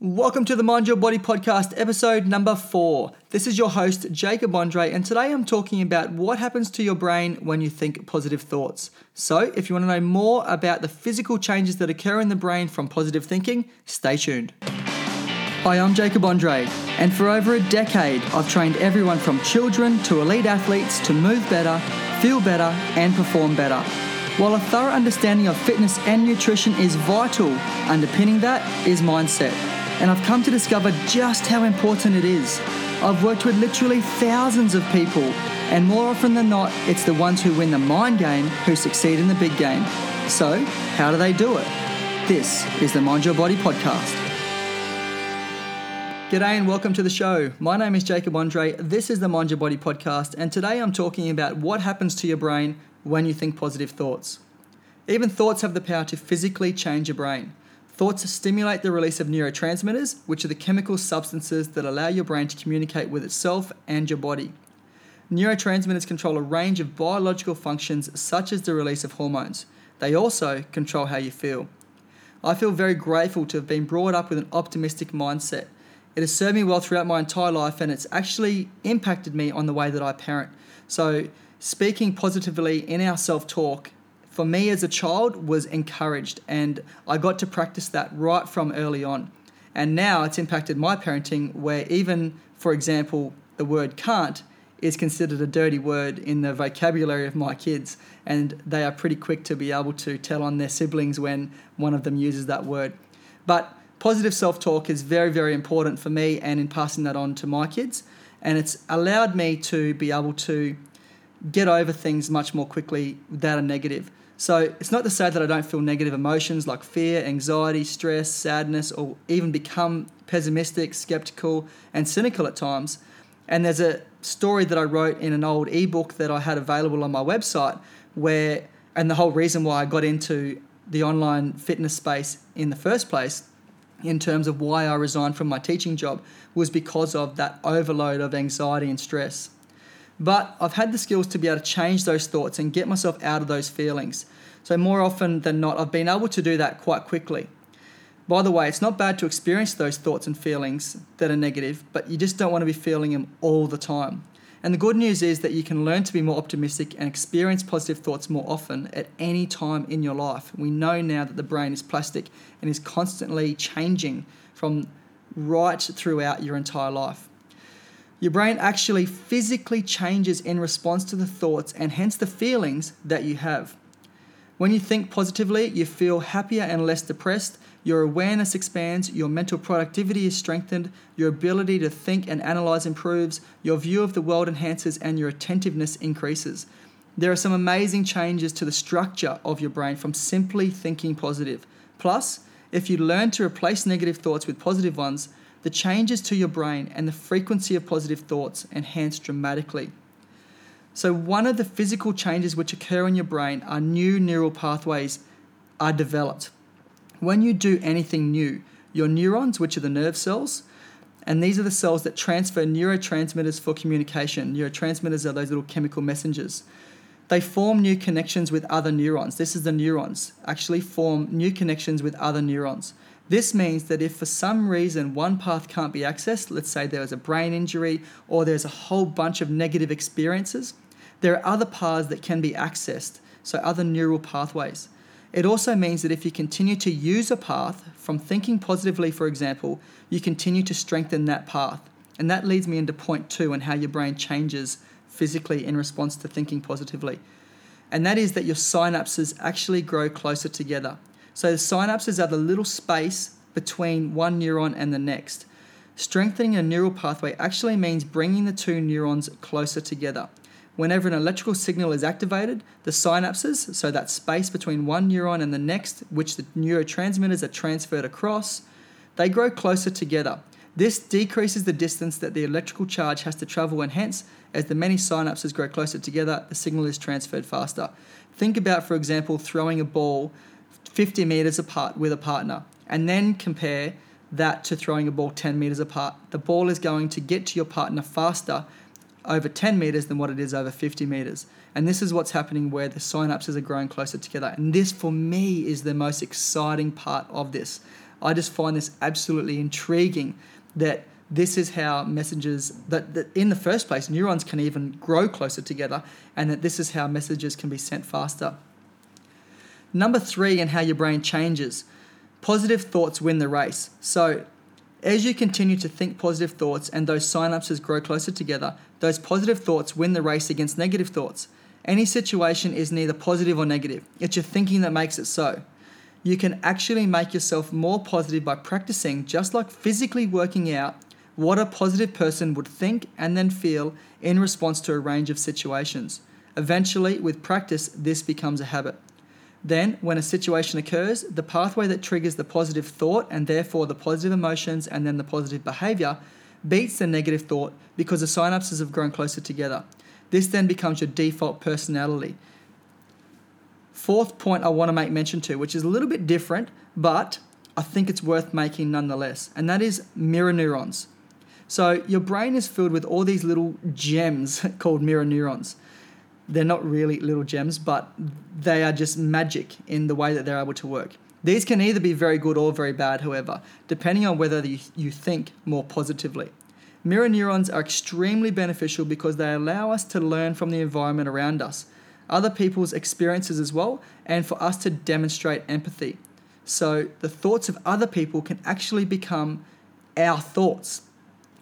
Welcome to the Mind Your Body podcast, episode number four. This is your host, Jacob Andreae, and today I'm talking about what happens to your brain when you think positive thoughts. So, if you want to know more about the physical changes that occur in the brain from positive thinking, stay tuned. Hi, I'm Jacob Andreae, and for over a decade, I've trained everyone from children to elite athletes to move better, feel better, and perform better. While a thorough understanding of fitness and nutrition is vital, underpinning that is mindset and I've come to discover just how important it is. I've worked with literally thousands of people, and more often than not, it's the ones who win the mind game who succeed in the big game. So, how do they do it? This is the Mind Your Body podcast. G'day and welcome to the show. My name is Jacob Andreae. This is the Mind Your Body podcast, and today I'm talking about what happens to your brain when you think positive thoughts. Even thoughts have the power to physically change your brain. Thoughts stimulate the release of neurotransmitters, which are the chemical substances that allow your brain to communicate with itself and your body. Neurotransmitters control a range of biological functions, such as the release of hormones. They also control how you feel. I feel very grateful to have been brought up with an optimistic mindset. It has served me well throughout my entire life and it's actually impacted me on the way that I parent. So, speaking positively in our self talk for me as a child was encouraged and I got to practice that right from early on. And now it's impacted my parenting where even, for example, the word can't is considered a dirty word in the vocabulary of my kids and they are pretty quick to be able to tell on their siblings when one of them uses that word. But positive self-talk is very very important for me and in passing that on to my kids and it's allowed me to be able to get over things much more quickly that are negative. So it's not to say that I don't feel negative emotions like fear, anxiety, stress, sadness, or even become pessimistic, skeptical, and cynical at times. And there's a story that I wrote in an old ebook that I had available on my website where, and the whole reason why I got into the online fitness space in the first place, in terms of why I resigned from my teaching job, was because of that overload of anxiety and stress. But I've had the skills to be able to change those thoughts and get myself out of those feelings. So, more often than not, I've been able to do that quite quickly. By the way, it's not bad to experience those thoughts and feelings that are negative, but you just don't want to be feeling them all the time. And the good news is that you can learn to be more optimistic and experience positive thoughts more often at any time in your life. We know now that the brain is plastic and is constantly changing from right throughout your entire life. Your brain actually physically changes in response to the thoughts and hence the feelings that you have. When you think positively, you feel happier and less depressed, your awareness expands, your mental productivity is strengthened, your ability to think and analyze improves, your view of the world enhances, and your attentiveness increases. There are some amazing changes to the structure of your brain from simply thinking positive. Plus, if you learn to replace negative thoughts with positive ones, the changes to your brain and the frequency of positive thoughts enhance dramatically. So, one of the physical changes which occur in your brain are new neural pathways are developed. When you do anything new, your neurons, which are the nerve cells, and these are the cells that transfer neurotransmitters for communication. Neurotransmitters are those little chemical messengers. They form new connections with other neurons. This is the neurons actually form new connections with other neurons. This means that if for some reason one path can't be accessed, let's say there was a brain injury or there's a whole bunch of negative experiences, there are other paths that can be accessed, so other neural pathways. It also means that if you continue to use a path from thinking positively, for example, you continue to strengthen that path. And that leads me into point two and how your brain changes physically in response to thinking positively. And that is that your synapses actually grow closer together. So the synapses are the little space between one neuron and the next. Strengthening a neural pathway actually means bringing the two neurons closer together. Whenever an electrical signal is activated, the synapses, so that space between one neuron and the next, which the neurotransmitters are transferred across, they grow closer together. This decreases the distance that the electrical charge has to travel, and hence, as the many synapses grow closer together, the signal is transferred faster. Think about, for example, throwing a ball 50 meters apart with a partner, and then compare that to throwing a ball 10 meters apart. The ball is going to get to your partner faster over 10 meters than what it is over 50 meters. And this is what's happening where the synapses are growing closer together. And this, for me, is the most exciting part of this. I just find this absolutely intriguing that this is how messages that, that in the first place neurons can even grow closer together and that this is how messages can be sent faster number three and how your brain changes. Positive thoughts win the race. So as you continue to think positive thoughts and those synapses grow closer together those positive thoughts win the race against negative thoughts. Any situation is neither positive or negative. It's your thinking that makes it so. You can actually make yourself more positive by practicing just like physically working out what a positive person would think and then feel in response to a range of situations. Eventually, with practice, this becomes a habit. Then, when a situation occurs, the pathway that triggers the positive thought and therefore the positive emotions and then the positive behavior beats the negative thought because the synapses have grown closer together. This then becomes your default personality. Fourth point I want to make mention to, which is a little bit different, but I think it's worth making nonetheless, and that is mirror neurons. So your brain is filled with all these little gems called mirror neurons. They're not really little gems, but they are just magic in the way that they're able to work. These can either be very good or very bad, however, depending on whether you think more positively. Mirror neurons are extremely beneficial because they allow us to learn from the environment around us, other people's experiences as well, and for us to demonstrate empathy. So the thoughts of other people can actually become our thoughts.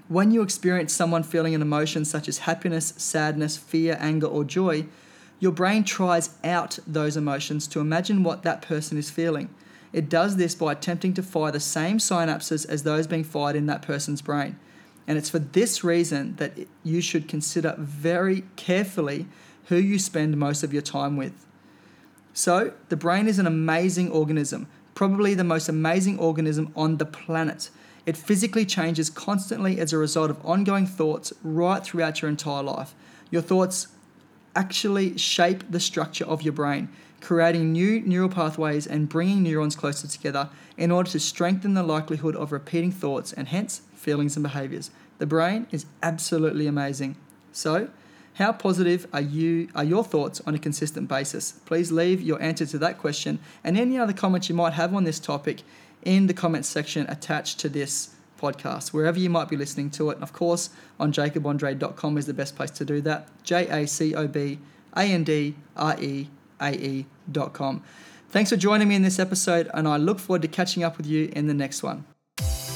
When you experience someone feeling an emotion such as happiness, sadness, fear, anger, or joy, your brain tries out those emotions to imagine what that person is feeling. It does this by attempting to fire the same synapses as those being fired in that person's brain. And it's for this reason that you should consider very carefully who you spend most of your time with. So, the brain is an amazing organism, probably the most amazing organism on the planet. It physically changes constantly as a result of ongoing thoughts right throughout your entire life. Your thoughts actually shape the structure of your brain, creating new neural pathways and bringing neurons closer together in order to strengthen the likelihood of repeating thoughts and hence feelings and behaviors. The brain is absolutely amazing. So, how positive are you are your thoughts on a consistent basis? Please leave your answer to that question and any other comments you might have on this topic in the comments section attached to this podcast, wherever you might be listening to it. And of course, on jacobandreae.com is the best place to do that. J A C O B A N D R E A E.com. Thanks for joining me in this episode, and I look forward to catching up with you in the next one.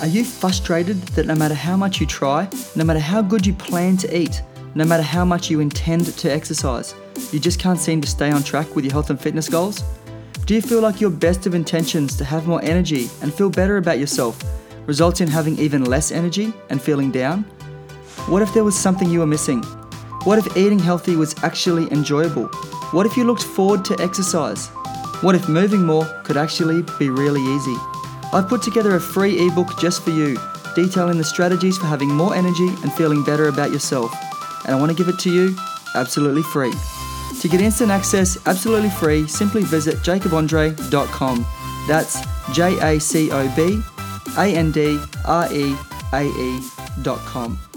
Are you frustrated that no matter how much you try, no matter how good you plan to eat, no matter how much you intend to exercise, you just can't seem to stay on track with your health and fitness goals? Do you feel like your best of intentions to have more energy and feel better about yourself results in having even less energy and feeling down? What if there was something you were missing? What if eating healthy was actually enjoyable? What if you looked forward to exercise? What if moving more could actually be really easy? I've put together a free ebook just for you, detailing the strategies for having more energy and feeling better about yourself. And I want to give it to you absolutely free. To get instant access absolutely free, simply visit jacobandreae.com. That's J A C O B A N D R E A E.com.